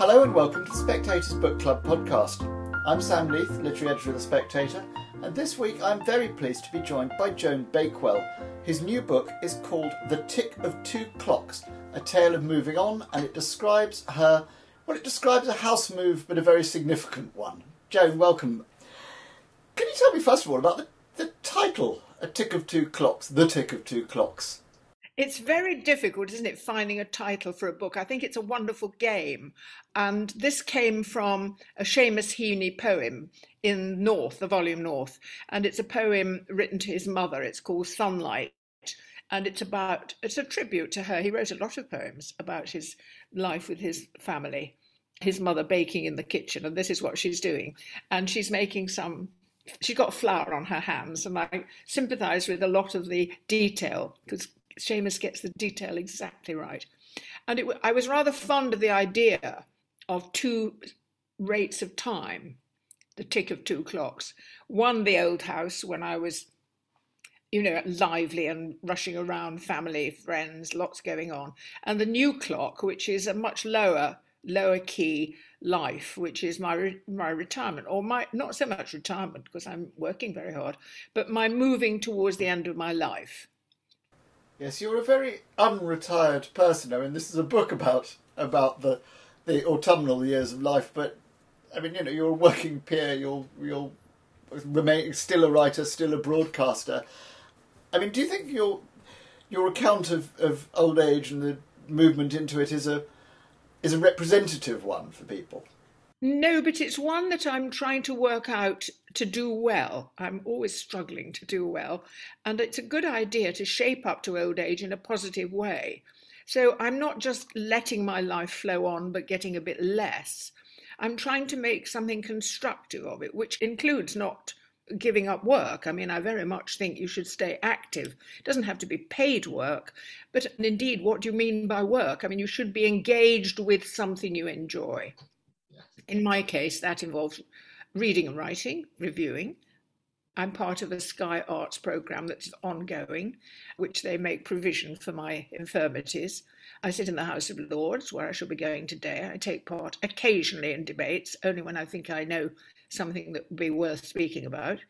Hello and welcome to the Spectator's Book Club podcast. I'm Sam Leith, literary editor of The Spectator, and this week I'm very pleased to be joined by Joan Bakewell. His new book is called The Tick of Two Clocks, a tale of moving on, and it describes her, well, it describes a house move, but a very significant one. Joan, welcome. Can you tell me, first of all, about the, the title, A Tick of Two Clocks, The Tick of Two Clocks? It's very difficult, isn't it, finding a title for a book? I think it's a wonderful game. And this came from a Seamus Heaney poem in North, the volume North. And it's a poem written to his mother. It's called Sunlight. And it's about, it's a tribute to her. He wrote a lot of poems about his life with his family, his mother baking in the kitchen. And this is what she's doing. And she's making some she's got flour on her hands, and I sympathise with a lot of the detail because Seamus gets the detail exactly right. And it, I was rather fond of the idea of two rates of time, the tick of two clocks. One, the old house, when I was, you know, lively and rushing around, family, friends, lots going on. And the new clock, which is a much lower, lower key life, which is my my retirement, or my not so much retirement because I'm working very hard, but my moving towards the end of my life. Yes, you're a very unretired person. I mean, this is a book about about the the autumnal years of life, but I mean, you know, you're a working peer. You're you're remain still a writer, still a broadcaster. I mean, do you think your your account of, of old age and the movement into it is a is a representative one for people? No, but it's one that I'm trying to work out to do well. I'm always struggling to do well. And it's a good idea to shape up to old age in a positive way. So I'm not just letting my life flow on, but getting a bit less. I'm trying to make something constructive of it, which includes not giving up work. I mean, I very much think you should stay active. It doesn't have to be paid work, but indeed, what do you mean by work? I mean, you should be engaged with something you enjoy. In my case, that involves reading and writing, reviewing. I'm part of a Sky Arts programme that's ongoing, which they make provision for my infirmities. I sit in the House of Lords, where I shall be going today. I take part occasionally in debates, only when I think I know something that would be worth speaking about.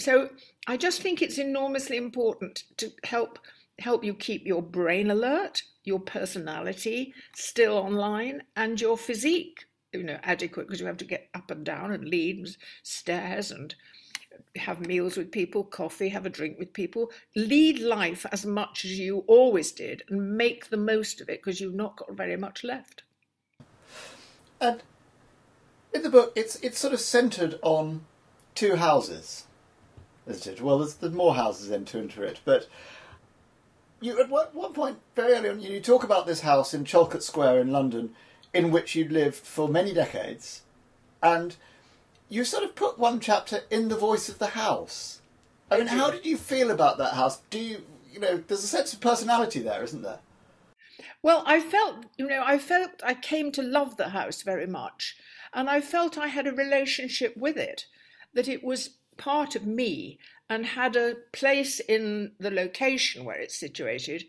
So I just think it's enormously important to help help you keep your brain alert, your personality still online, and your physique you know adequate because you have to get up and down and lead stairs and have meals with people, coffee, have a drink with people, lead life as much as you always did and make the most of it because you've not got very much left. And in the book, it's it's sort of centred on two houses, isn't it? Well, there's, there's more houses into, into it, but you at one point very early on you talk about this house in Chalcot Square in London in which you'd lived for many decades, and you sort of put one chapter in the voice of the house. I mean, how did you feel about that house? Do you, you know, there's a sense of personality there, isn't there? Well, I felt, you know, I felt I came to love the house very much, and I felt I had a relationship with it, that it was part of me and had a place in the location where it's situated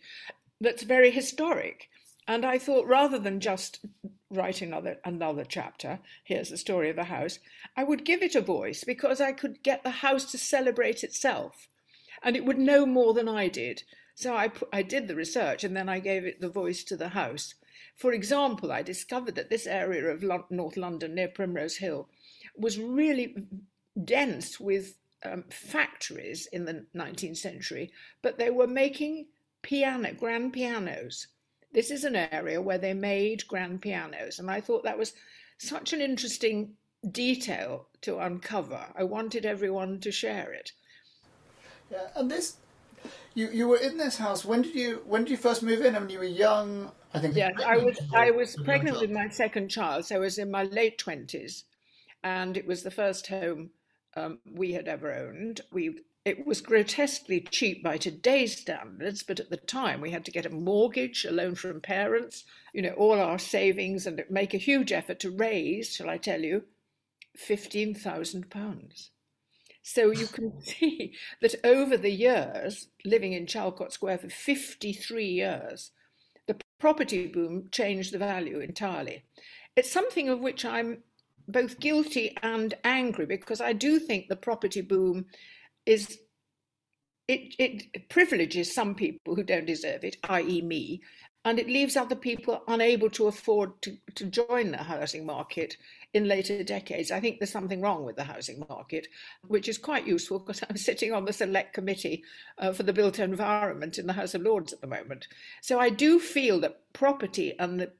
that's very historic. And I thought rather than just write another another chapter, here's the story of the house, I would give it a voice because I could get the house to celebrate itself. And it would know more than I did. So I, I did the research and then I gave it the voice to the house. For example, I discovered that this area of North London near Primrose Hill was really dense with um, factories in the 19th century, but they were making piano, grand pianos this is an area where they made grand pianos, and I thought that was such an interesting detail to uncover. I wanted everyone to share it. Yeah, and this, you you were in this house. When did you when did you first move in? I mean, you were young. I think. Yeah, I was I was pregnant with my second child, so I was in my late twenties, and it was the first home um, we had ever owned. We it was grotesquely cheap by today's standards, but at the time we had to get a mortgage, a loan from parents, you know, all our savings, and make a huge effort to raise, shall I tell you, £15,000. So you can see that over the years, living in Chalcot Square for 53 years, the property boom changed the value entirely. it's something of which I'm both guilty and angry because I do think the property boom is it, it privileges some people who don't deserve it, i.e., me, and it leaves other people unable to afford to, to join the housing market in later decades. I think there's something wrong with the housing market, which is quite useful because I'm sitting on the select committee uh, for the built environment in the House of Lords at the moment. So I do feel that property and the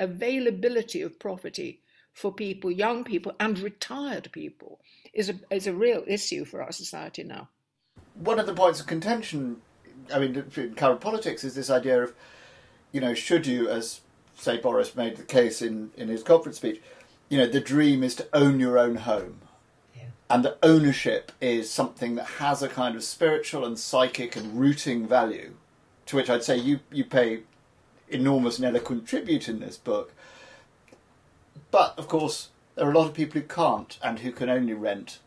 availability of property for people, young people and retired people, is a, is a real issue for our society now. One of the points of contention, I mean, in current politics, is this idea of, you know, should you, as say Boris made the case in, in his conference speech, you know, the dream is to own your own home. Yeah. And the ownership is something that has a kind of spiritual and psychic and rooting value, to which I'd say you, you pay enormous and eloquent tribute in this book. But of course, there are a lot of people who can't and who can only rent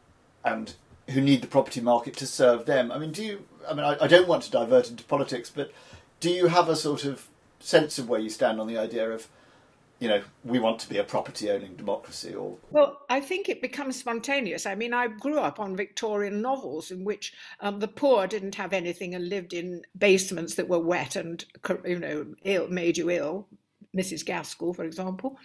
and who need the property market to serve them. I mean, do you? I mean, I, I don't want to divert into politics, but do you have a sort of sense of where you stand on the idea of you know, we want to be a property owning democracy or well i think it becomes spontaneous i mean i grew up on victorian novels in which um, the poor didn't have anything and lived in basements that were wet and you know ill, made you ill mrs gaskell for example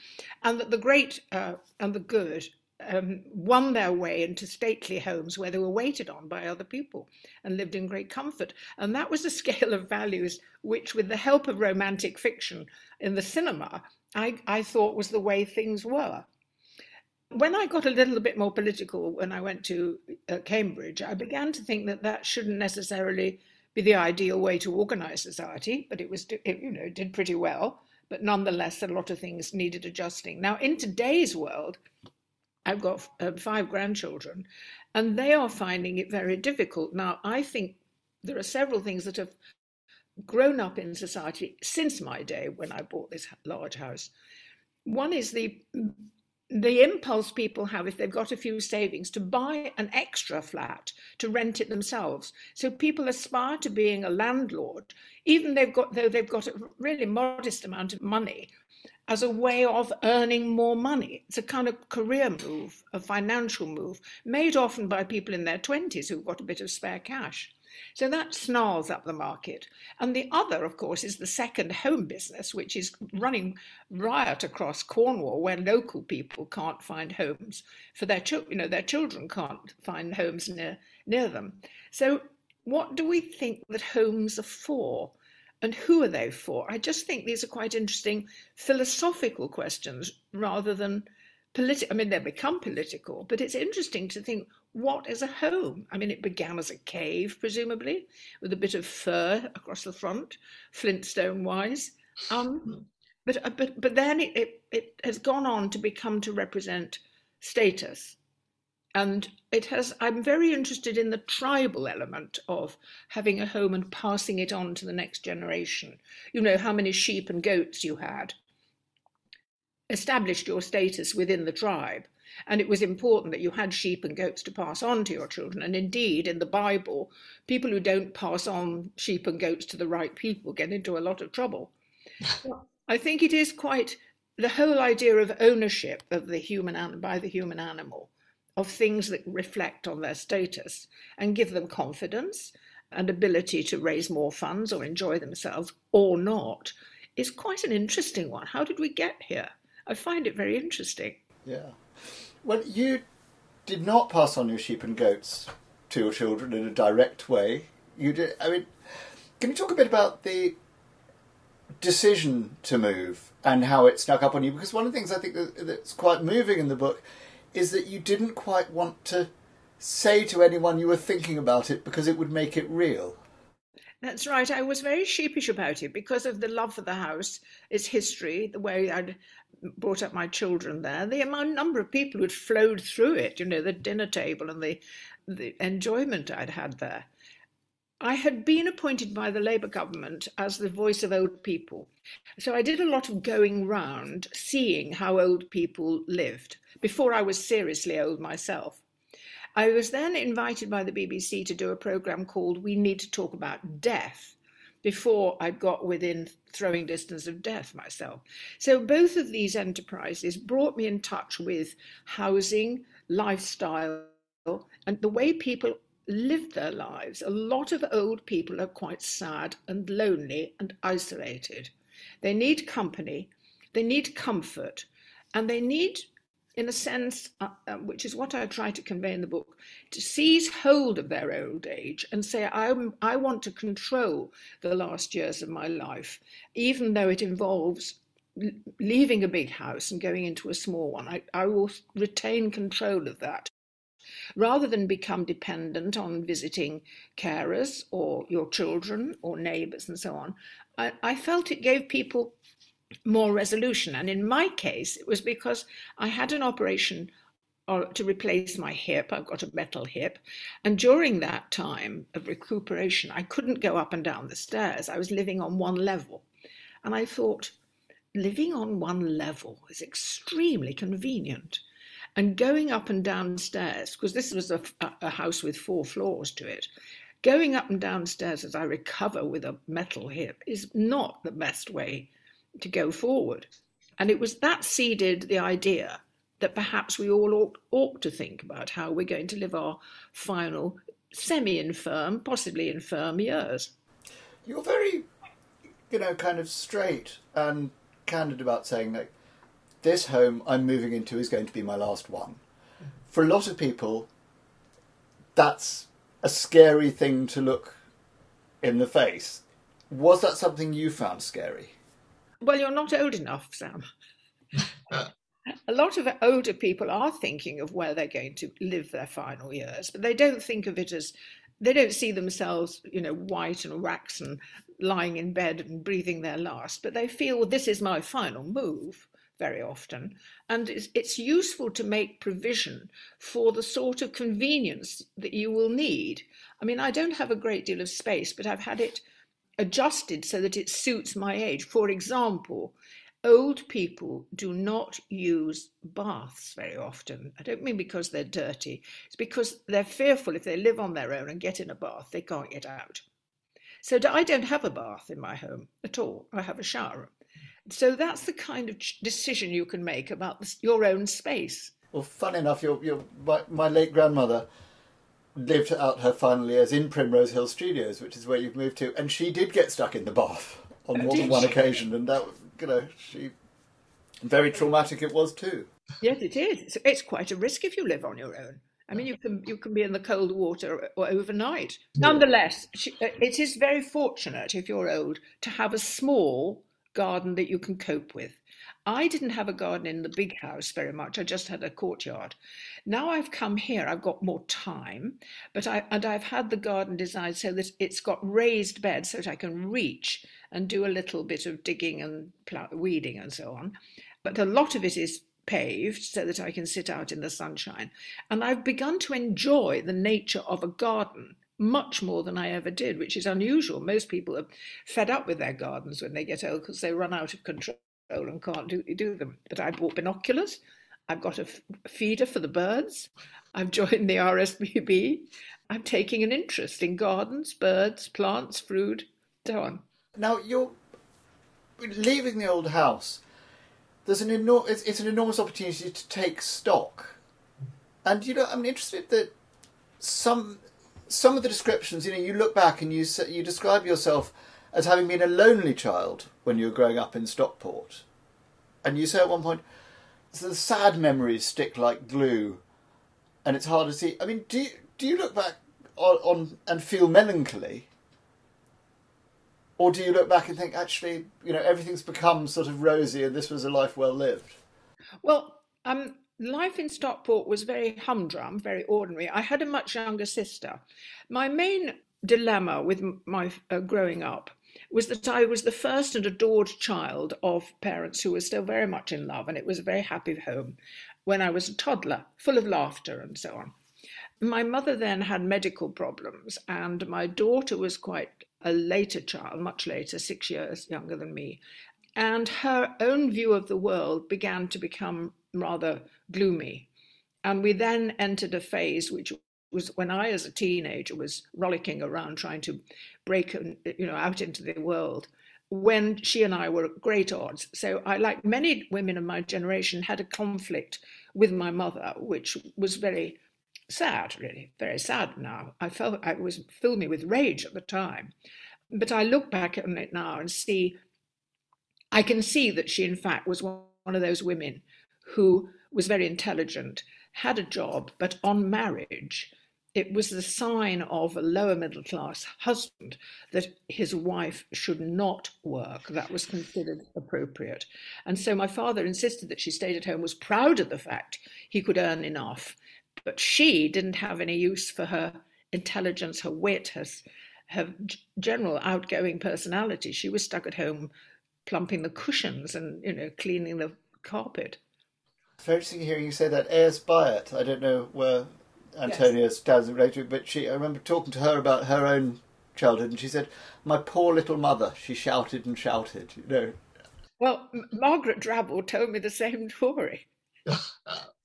and that the great uh, and the good um, won their way into stately homes where they were waited on by other people and lived in great comfort. And that was a scale of values which, with the help of romantic fiction in the cinema, I, I thought was the way things were. When I got a little bit more political when I went to uh, Cambridge, I began to think that that shouldn't necessarily be the ideal way to organize society, but it was, it, you know, did pretty well. But nonetheless, a lot of things needed adjusting. Now, in today's world, I've got uh, five grandchildren, and they are finding it very difficult. Now, I think there are several things that have grown up in society since my day when I bought this large house. One is the the impulse people have if they've got a few savings to buy an extra flat to rent it themselves. So people aspire to being a landlord, even they've got though they've got a really modest amount of money as a way of earning more money. It's a kind of career move, a financial move, made often by people in their 20s who've got a bit of spare cash. So that snarls up the market. And the other, of course, is the second home business, which is running riot across Cornwall, where local people can't find homes for their children. You know, their children can't find homes near near them. So, what do we think that homes are for? And who are they for? I just think these are quite interesting philosophical questions rather than political. I mean, they become political, but it's interesting to think what is a home? I mean, it began as a cave, presumably, with a bit of fur across the front, Flintstone wise. Um, but, uh, but, but then it, it, it has gone on to become to represent status. And it has, I'm very interested in the tribal element of having a home and passing it on to the next generation. You know, how many sheep and goats you had established your status within the tribe. And it was important that you had sheep and goats to pass on to your children. And indeed, in the Bible, people who don't pass on sheep and goats to the right people get into a lot of trouble. I think it is quite the whole idea of ownership of the human by the human animal, of things that reflect on their status and give them confidence and ability to raise more funds or enjoy themselves or not, is quite an interesting one. How did we get here? I find it very interesting. Yeah. Well, you did not pass on your sheep and goats to your children in a direct way. You did. I mean, can you talk a bit about the decision to move and how it snuck up on you? Because one of the things I think that's quite moving in the book is that you didn't quite want to say to anyone you were thinking about it because it would make it real. That's right. I was very sheepish about it because of the love for the house, its history, the way I'd brought up my children there. The amount number of people who'd flowed through it, you know, the dinner table and the the enjoyment I'd had there. I had been appointed by the Labour government as the voice of old people. So I did a lot of going round, seeing how old people lived before I was seriously old myself. I was then invited by the BBC to do a programme called We Need to Talk About Death, before I got within throwing distance of death myself. So both of these enterprises brought me in touch with housing, lifestyle, and the way people live their lives. A lot of old people are quite sad and lonely and isolated. They need company, they need comfort, and they need in a sense, uh, uh, which is what I try to convey in the book, to seize hold of their old age and say, I, I want to control the last years of my life, even though it involves leaving a big house and going into a small one. I, I will retain control of that. Rather than become dependent on visiting carers or your children or neighbours and so on, I, I felt it gave people more resolution. And in my case, it was because I had an operation uh, to replace my hip. I've got a metal hip. And during that time of recuperation, I couldn't go up and down the stairs. I was living on one level. And I thought, living on one level is extremely convenient. And going up and down stairs, because this was a, a house with four floors to it, going up and down stairs as I recover with a metal hip is not the best way to go forward. And it was that seeded the idea that perhaps we all ought, ought to think about how we're going to live our final semi infirm, possibly infirm years. You're very, you know, kind of straight and candid about saying that this home I'm moving into is going to be my last one. For a lot of people, that's a scary thing to look in the face. Was that something you found scary? Well, you're not old enough, Sam. a lot of older people are thinking of where they're going to live their final years, but they don't think of it as they don't see themselves, you know, white and waxen, lying in bed and breathing their last, but they feel well, this is my final move very often. And it's, it's useful to make provision for the sort of convenience that you will need. I mean, I don't have a great deal of space, but I've had it adjusted so that it suits my age. For example, old people do not use baths very often. I don't mean because they're dirty, it's because they're fearful if they live on their own and get in a bath, they can't get out. So I don't have a bath in my home at all. I have a shower. So that's the kind of decision you can make about your own space. Well, fun enough, your, your, my, my late grandmother lived out her final years in Primrose Hill Studios, which is where you've moved to, and she did get stuck in the bath on oh, more than one occasion, and that you know she very traumatic it was too. Yes, it is. It's, it's quite a risk if you live on your own. I mean, you can you can be in the cold water or overnight. Nonetheless, uh, it is very fortunate if you're old to have a small garden that you can cope with. I didn't have a garden in the big house very much. I just had a courtyard. Now I've come here, I've got more time, but I and I've had the garden designed so that it's got raised beds so that I can reach and do a little bit of digging and plow, weeding and so on. But a lot of it is paved so that I can sit out in the sunshine. And I've begun to enjoy the nature of a garden much more than I ever did, which is unusual. Most people are fed up with their gardens when they get old because they run out of control and can't do, do them. But I bought binoculars. I've got a feeder for the birds. I've joined the RSPB. I'm taking an interest in gardens, birds, plants, fruit, so on. Now you're leaving the old house. There's an enor- it's, it's an enormous opportunity to take stock, and you know I'm interested that some some of the descriptions. You know, you look back and you you describe yourself as having been a lonely child when you were growing up in Stockport. And you say at one point, the sad memories stick like glue, and it's hard to see. I mean, do you, do you look back on, on and feel melancholy? Or do you look back and think, actually, you know, everything's become sort of rosy and this was a life well lived? Well, um, life in Stockport was very humdrum, very ordinary. I had a much younger sister. My main dilemma with my uh, growing up was that I was the first and adored child of parents who were still very much in love, and it was a very happy home when I was a toddler, full of laughter and so on. My mother then had medical problems, and my daughter was quite a later child, much later, six years younger than me. And her own view of the world began to become rather gloomy. And we then entered a phase which was when I, as a teenager, was rollicking around trying to break, you know, out into the world. When she and I were at great odds, so I, like many women of my generation, had a conflict with my mother, which was very sad, really, very sad. Now I felt it was filled me with rage at the time, but I look back on it now and see, I can see that she, in fact, was one of those women who was very intelligent, had a job, but on marriage it was the sign of a lower middle class husband that his wife should not work. That was considered appropriate. And so my father insisted that she stayed at home, was proud of the fact he could earn enough. But she didn't have any use for her intelligence, her wit, her, her general outgoing personality. She was stuck at home plumping the cushions and, you know, cleaning the carpet. It's interesting hearing you say that. A.S. Byatt, I don't know where Antonia's dad's related, but she I remember talking to her about her own childhood, and she said, "My poor little mother." She shouted and shouted. You know. Well, M- Margaret Drabble told me the same story.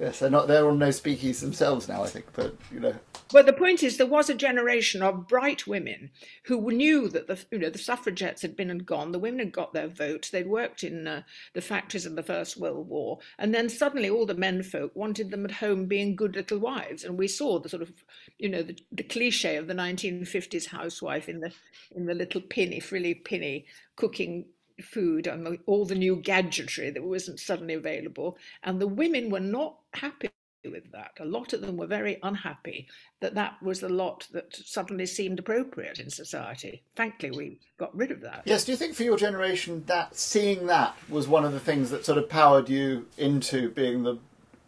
Yes, they're not. They're on no speakeasy themselves now, I think. But you know. Well, the point is, there was a generation of bright women who knew that the you know the suffragettes had been and gone. The women had got their vote. They'd worked in uh, the factories in the First World War, and then suddenly all the men folk wanted them at home being good little wives. And we saw the sort of you know the, the cliche of the 1950s housewife in the in the little pinny frilly pinny cooking food and all the new gadgetry that wasn't suddenly available. And the women were not happy with that. A lot of them were very unhappy that that was the lot that suddenly seemed appropriate in society. Thankfully, we got rid of that. Yes, do you think for your generation that seeing that was one of the things that sort of powered you into being the,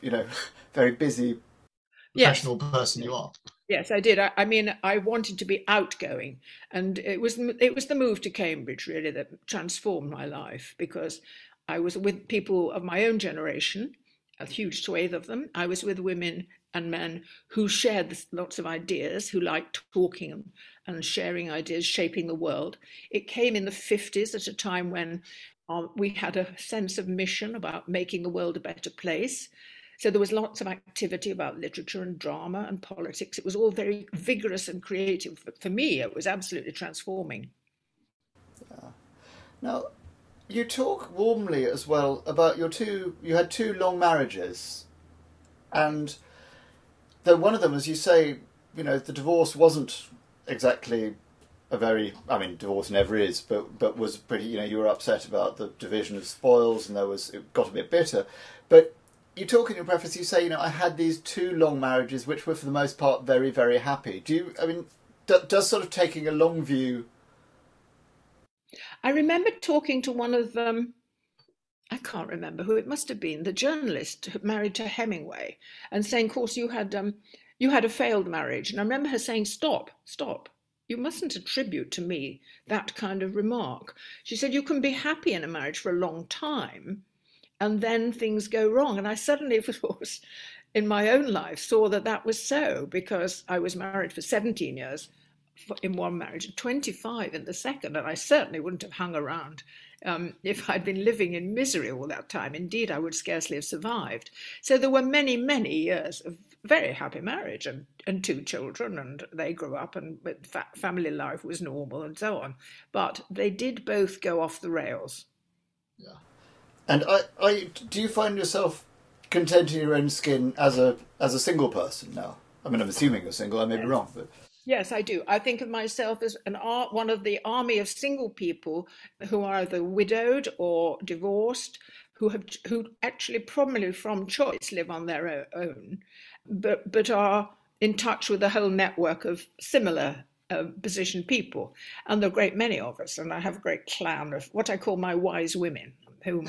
you know, very busy professional yes. person you are? Yes, I did. I, I, mean, I wanted to be outgoing, and it was it was the move to Cambridge really that transformed my life because I was with people of my own generation, a huge swathe of them. I was with women and men who shared lots of ideas, who liked talking and, sharing ideas, shaping the world. It came in the 50s at a time when um, we had a sense of mission about making the world a better place. So there was lots of activity about literature and drama and politics. It was all very vigorous and creative. For me, it was absolutely transforming. Yeah. Now, you talk warmly as well about your two. You had two long marriages, and though one of them, as you say, you know, the divorce wasn't exactly a very. I mean, divorce never is, but but was pretty. You know, you were upset about the division of spoils, and there was it got a bit bitter, but you talk in your preface, you say, you know, I had these two long marriages, which were for the most part very, very happy. Do you, I mean, does sort of taking a long view? I remember talking to one of them. I can't remember who it must have been, the journalist who married to Hemingway, and saying, "Of course, you had um, you had a failed marriage." And I remember her saying, "Stop, stop! You mustn't attribute to me that kind of remark." She said, "You can be happy in a marriage for a long time." And then things go wrong. And I suddenly, of course, in my own life, saw that that was so because I was married for 17 years in one marriage and 25 in the second, and I certainly wouldn't have hung around um, if I'd been living in misery all that time. Indeed, I would scarcely have survived. So there were many, many years of very happy marriage and, and two children, and they grew up, and family life was normal and so on. But they did both go off the rails. Yeah. And I, I, do you find yourself content in your own skin as a as a single person now? I mean, I'm assuming you're single. I may be wrong, but yes, I do. I think of myself as an art, one of the army of single people who are either widowed or divorced, who have who actually probably from choice live on their own, but but are in touch with a whole network of similar uh, positioned people, and there are a great many of us. And I have a great clan of what I call my wise women, whom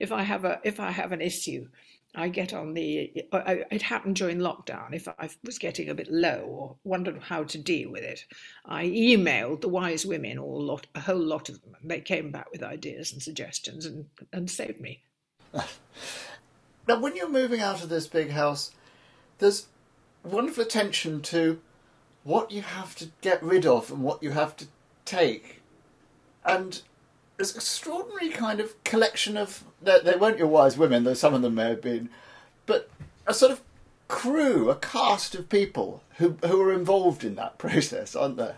if I have a if I have an issue, I get on the. It happened during lockdown. If I was getting a bit low or wondered how to deal with it, I emailed the wise women, all lot, a whole lot of them, and they came back with ideas and suggestions and and saved me. now, when you're moving out of this big house, there's wonderful attention to what you have to get rid of and what you have to take, and this extraordinary kind of collection of they, they weren't your wise women, though some of them may have been, but a sort of crew, a cast of people who who are involved in that process, aren't there?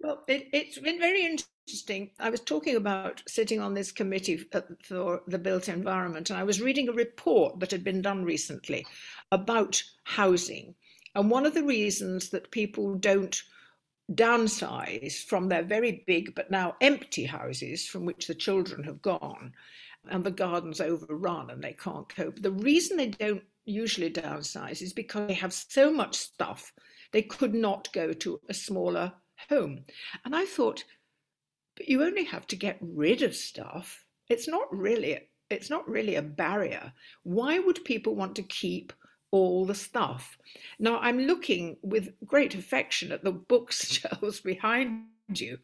Well, it, it's been very interesting. I was talking about sitting on this committee uh, for the built environment, and I was reading a report that had been done recently about housing. And one of the reasons that people don't downsize from their very big but now empty houses from which the children have gone and the garden's overrun and they can't cope. The reason they don't usually downsize is because they have so much stuff they could not go to a smaller home. And I thought, but you only have to get rid of stuff. It's not really it's not really a barrier. Why would people want to keep all the stuff? Now I'm looking with great affection at the bookshelves behind you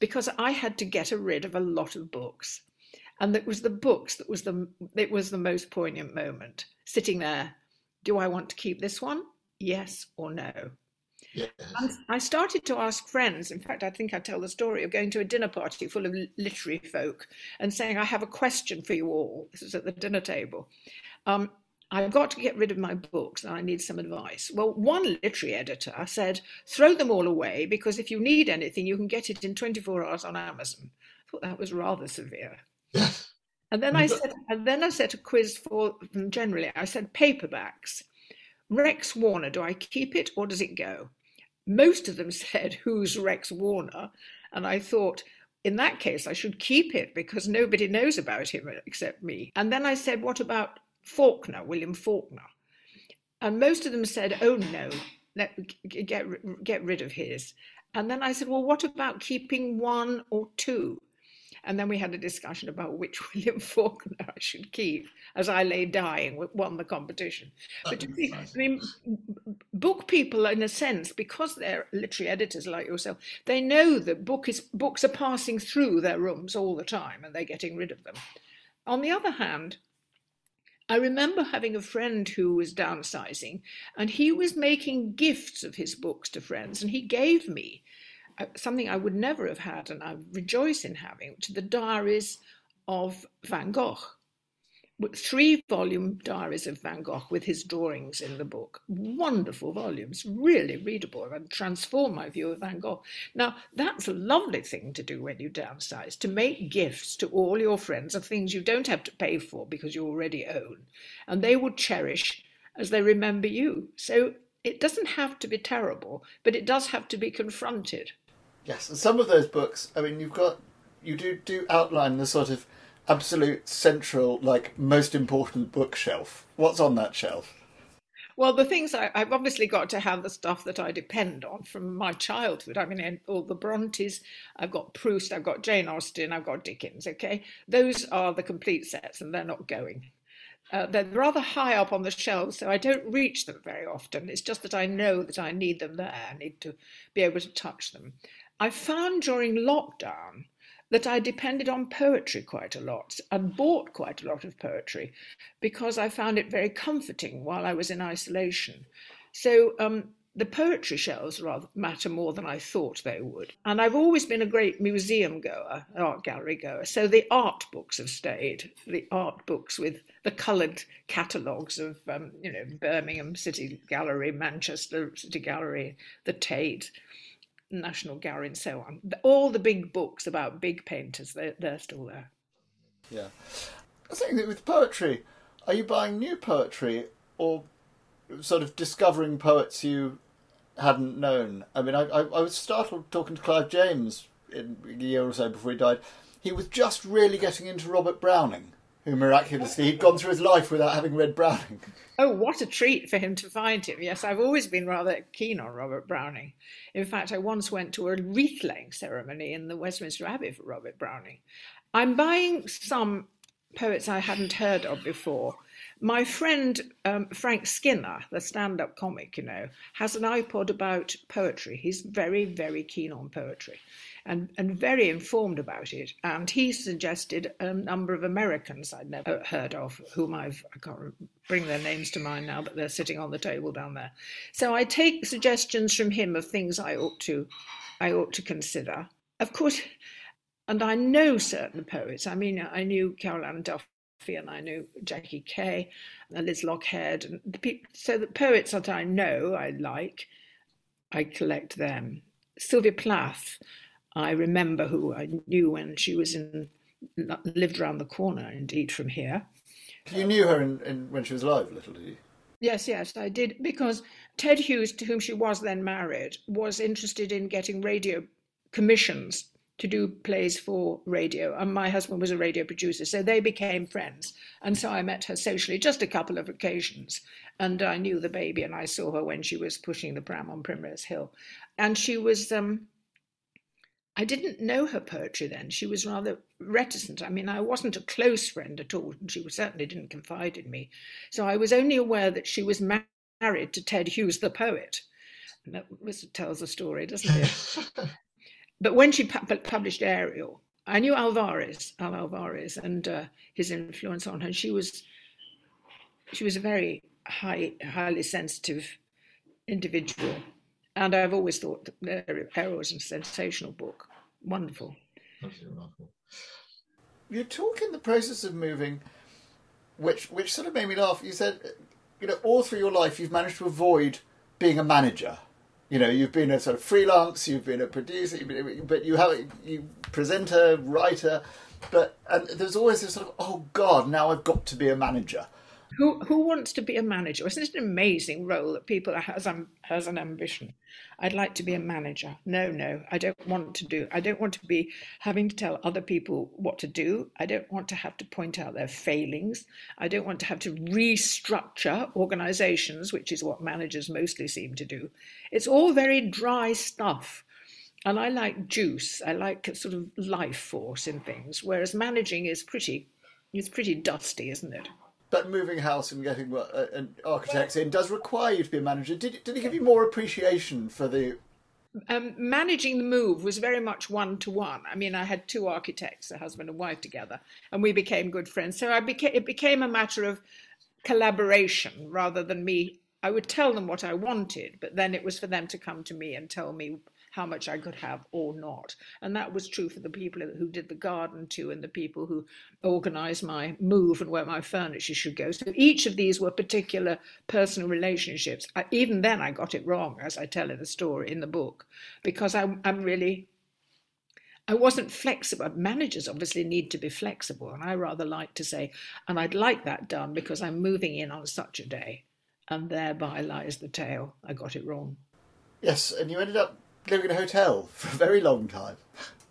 because I had to get rid of a lot of books. And it was the books that was the it was the most poignant moment. Sitting there, do I want to keep this one? Yes or no? Yes. I started to ask friends. In fact, I think I tell the story of going to a dinner party full of literary folk and saying, I have a question for you all. This is at the dinner table. Um, I've got to get rid of my books and I need some advice. Well, one literary editor said, throw them all away because if you need anything, you can get it in 24 hours on Amazon. I thought that was rather severe. And then I said, and then I set a quiz for them generally. I said paperbacks. Rex Warner, do I keep it or does it go? Most of them said, Who's Rex Warner? And I thought, in that case, I should keep it because nobody knows about him except me. And then I said, What about Faulkner, William Faulkner? And most of them said, Oh no, let, get, get rid of his. And then I said, Well, what about keeping one or two? And then we had a discussion about which William Faulkner I should keep as I lay dying, won the competition. But you see, I mean, book people, in a sense, because they're literary editors like yourself, they know that book is, books are passing through their rooms all the time and they're getting rid of them. On the other hand, I remember having a friend who was downsizing and he was making gifts of his books to friends and he gave me uh, something I would never have had, and I rejoice in having, which are the diaries of Van Gogh. Three volume diaries of Van Gogh with his drawings in the book. Wonderful volumes, really readable and transform my view of Van Gogh. Now, that's a lovely thing to do when you downsize, to make gifts to all your friends of things you don't have to pay for because you already own, and they will cherish as they remember you. So it doesn't have to be terrible, but it does have to be confronted. Yes, and some of those books, I mean, you've got, you do, do outline the sort of absolute central, like, most important bookshelf. What's on that shelf? Well, the things I, have obviously got to have the stuff that I depend on from my childhood. I mean, all the Brontes, I've got Proust, I've got Jane Austen, I've got Dickens, okay? Those are the complete sets and they're not going. Uh, they're rather high up on the shelves, so I don't reach them very often. It's just that I know that I need them there. I need to be able to touch them. I found during lockdown that I depended on poetry quite a lot and bought quite a lot of poetry because I found it very comforting while I was in isolation. So um, the poetry shelves rather matter more than I thought they would. And I've always been a great museum goer, art gallery goer. So the art books have stayed, the art books with the coloured catalogues of, um, you know, Birmingham City Gallery, Manchester City Gallery, the Tate. National Gallery and so on. All the big books about big painters, they're, they're still there. Yeah. I think that with poetry, are you buying new poetry or sort of discovering poets you hadn't known? I mean, I, I, I was startled talking to Clive James in a year or so before he died. He was just really getting into Robert Browning who miraculously he'd gone through his life without having read Browning. Oh, what a treat for him to find him. Yes, I've always been rather keen on Robert Browning. In fact, I once went to a wreath laying ceremony in the Westminster Abbey for Robert Browning. I'm buying some poets I hadn't heard of before. My friend um, Frank Skinner, the stand up comic, you know, has an iPod about poetry. He's very, very keen on poetry and, and very informed about it. And he suggested a number of Americans I'd never heard of, whom I've, I can't bring their names to mind now, but they're sitting on the table down there. So I take suggestions from him of things I ought to, I ought to consider. Of course, and I know certain poets. I mean, I knew Carol Ann Duffy and I knew Jackie Kay and Liz Lochhead. And the people, so the poets that I know, I like, I collect them. Sylvia Plath, I remember who I knew when she was in, lived around the corner, indeed, from here. You knew her in, in, when she was alive, little, did you? Yes, yes, I did, because Ted Hughes, to whom she was then married, was interested in getting radio commissions to do plays for radio, and my husband was a radio producer, so they became friends. And so I met her socially just a couple of occasions, and I knew the baby, and I saw her when she was pushing the pram on Primrose Hill, and she was. Um, I didn't know her poetry then. She was rather reticent. I mean, I wasn't a close friend at all, and she certainly didn't confide in me. So I was only aware that she was married to Ted Hughes, the poet. And that tells a story, doesn't it? but when she pu- published Ariel, I knew Alvarez, Al Alvarez, and uh, his influence on her. She was, she was a very high, highly sensitive individual, and I've always thought that Ariel was a sensational book. Wonderful. Absolutely remarkable. You talk in the process of moving, which which sort of made me laugh. You said, you know, all through your life you've managed to avoid being a manager you know, you've been a sort of freelance, you've been a producer, but you have you presenter, writer, but and there's always this sort of oh god, now I've got to be a manager. Who who wants to be a manager? Isn't it an amazing role that people has um, has an ambition? I'd like to be a manager. No, no, I don't want to do. I don't want to be having to tell other people what to do. I don't want to have to point out their failings. I don't want to have to restructure organizations, which is what managers mostly seem to do. It's all very dry stuff. And I like juice. I like sort of life force in things, whereas managing is pretty, it's pretty dusty, isn't it? But moving house and getting uh, an architects in does require you to be a manager. Did did it give you more appreciation for the? Um, managing the move was very much one to one. I mean, I had two architects, a husband and wife together, and we became good friends. So I became it became a matter of collaboration rather than me. I would tell them what I wanted, but then it was for them to come to me and tell me how much I could have or not. And that was true for the people who did the garden too, and the people who organized my move and where my furniture should go. So each of these were particular personal relationships. I, even then, I got it wrong, as I tell in the story in the book, because I, I'm really I wasn't flexible. Managers obviously need to be flexible, and I rather like to say, and I'd like that done because I'm moving in on such a day, and thereby lies the tale. I got it wrong. Yes, and you ended up living in a hotel for a very long time.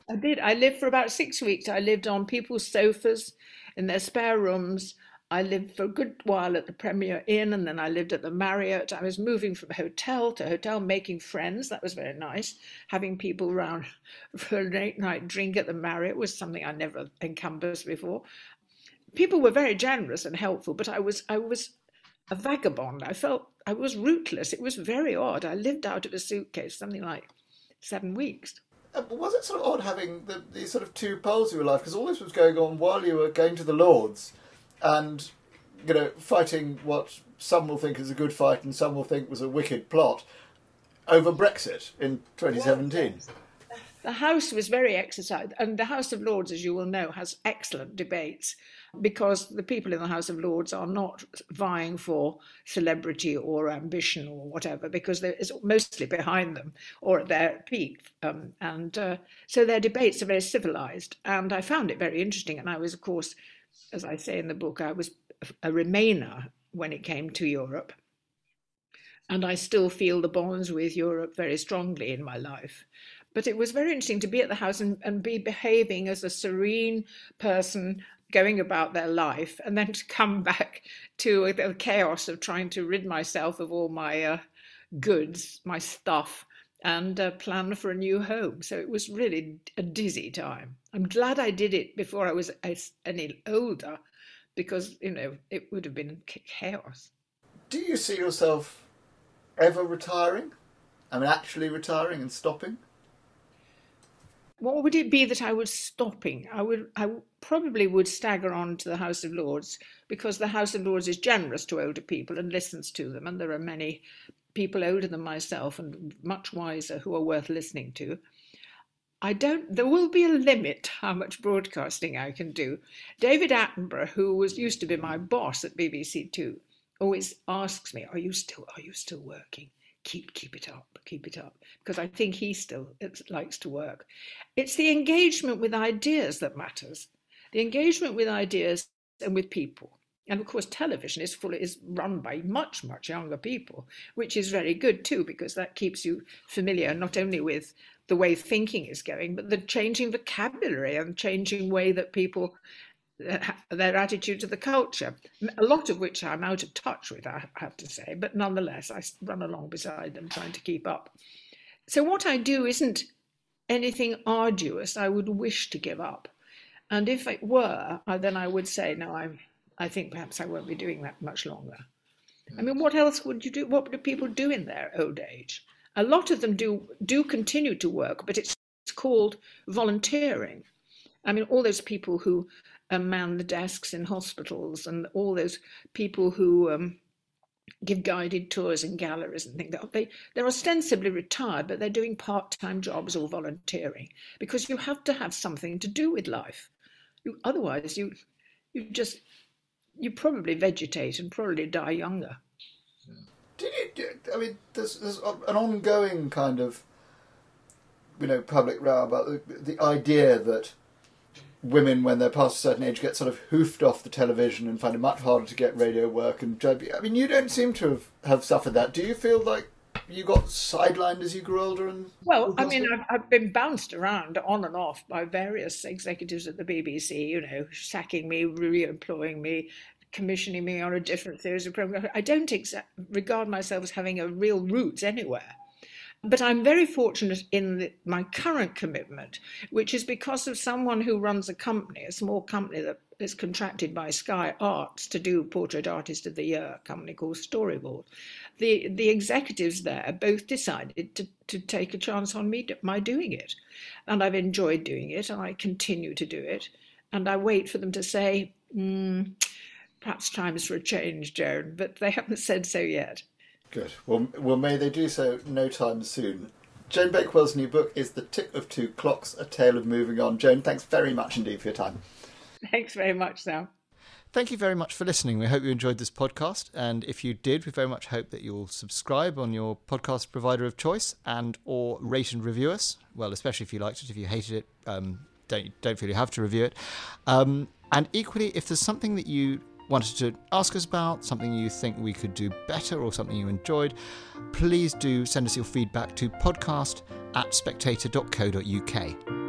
I did. I lived for about six weeks. I lived on people's sofas in their spare rooms. I lived for a good while at the Premier Inn and then I lived at the Marriott. I was moving from hotel to hotel, making friends. That was very nice. Having people around for a late night drink at the Marriott was something I never encompassed before. People were very generous and helpful, but I was I was a vagabond. I felt I was rootless. It was very odd. I lived out of a suitcase, something like seven weeks. Uh, was it sort of odd having the, these sort of two poles of your life? Because all this was going on while you were going to the Lords and, you know, fighting what some will think is a good fight and some will think was a wicked plot over Brexit in 2017. The House was very exercised, and the House of Lords, as you will know, has excellent debates because the people in the House of Lords are not vying for celebrity or ambition or whatever, because it's mostly behind them or at their peak. Um, and uh, so their debates are very civilized. And I found it very interesting. And I was, of course, as I say in the book, I was a Remainer when it came to Europe. And I still feel the bonds with Europe very strongly in my life. But it was very interesting to be at the house and, and be behaving as a serene person going about their life and then to come back to the chaos of trying to rid myself of all my uh, goods, my stuff, and uh, plan for a new home. So it was really a dizzy time. I'm glad I did it before I was any older because, you know, it would have been chaos. Do you see yourself ever retiring? I mean, actually retiring and stopping? What would it be that I was stopping? I would, I probably would stagger on to the House of Lords because the House of Lords is generous to older people and listens to them, and there are many people older than myself and much wiser who are worth listening to. I don't. There will be a limit how much broadcasting I can do. David Attenborough, who was used to be my boss at BBC Two, always asks me, "Are you still? Are you still working? Keep keep it up, keep it up." Because I think he still likes to work. It's the engagement with ideas that matters. The engagement with ideas and with people. And of course, television is full is run by much much younger people, which is very good too because that keeps you familiar not only with the way thinking is going, but the changing vocabulary and changing way that people uh, their attitude to the culture, a lot of which I'm out of touch with, I have to say, but nonetheless, I run along beside them trying to keep up. So, what I do isn't anything arduous I would wish to give up. And if it were, then I would say, no, I'm, I think perhaps I won't be doing that much longer. I mean, what else would you do? What do people do in their old age? A lot of them do do continue to work, but it's, it's called volunteering. I mean, all those people who man the desks in hospitals and all those people who um, give guided tours in galleries and things. They, they're ostensibly retired, but they're doing part time jobs or volunteering because you have to have something to do with life. You, otherwise, you, you just, you probably vegetate and probably die younger. Did you? I mean, there's, there's an ongoing kind of, you know, public row about the, the idea that women, when they're past a certain age, get sort of hoofed off the television and find it much harder to get radio work. And I mean, you don't seem to have, have suffered that. Do you feel like you got sidelined as you grew older? And well, I mean, I've, I've, been bounced around on and off by various executives at the BBC. You know, sacking me, re-employing me, commissioning me on a different series of programs. I don't exa- regard myself as having a real roots anywhere. But I'm very fortunate in the, my current commitment, which is because of someone who runs a company, a small company that is contracted by Sky Arts to do Portrait Artist of the Year, a company called Storyvault. The the executives there both decided to, to take a chance on me my doing it. And I've enjoyed doing it and I continue to do it. And I wait for them to say, mm, perhaps times for a change, Joan, but they haven't said so yet. Good. Well, well, may they do so no time soon. Joan Bakewell's new book is The Tick of Two Clocks, A Tale of Moving On. Joan, thanks very much indeed for your time. Thanks very much, Sam. Thank you very much for listening. We hope you enjoyed this podcast, and if you did, we very much hope that you'll subscribe on your podcast provider of choice and or rate and review us. Well, especially if you liked it. If you hated it, um, don't don't feel you have to review it. Um, and equally, if there's something that you wanted to ask us about, something you think we could do better, or something you enjoyed, please do send us your feedback to podcast at spectator.co.uk.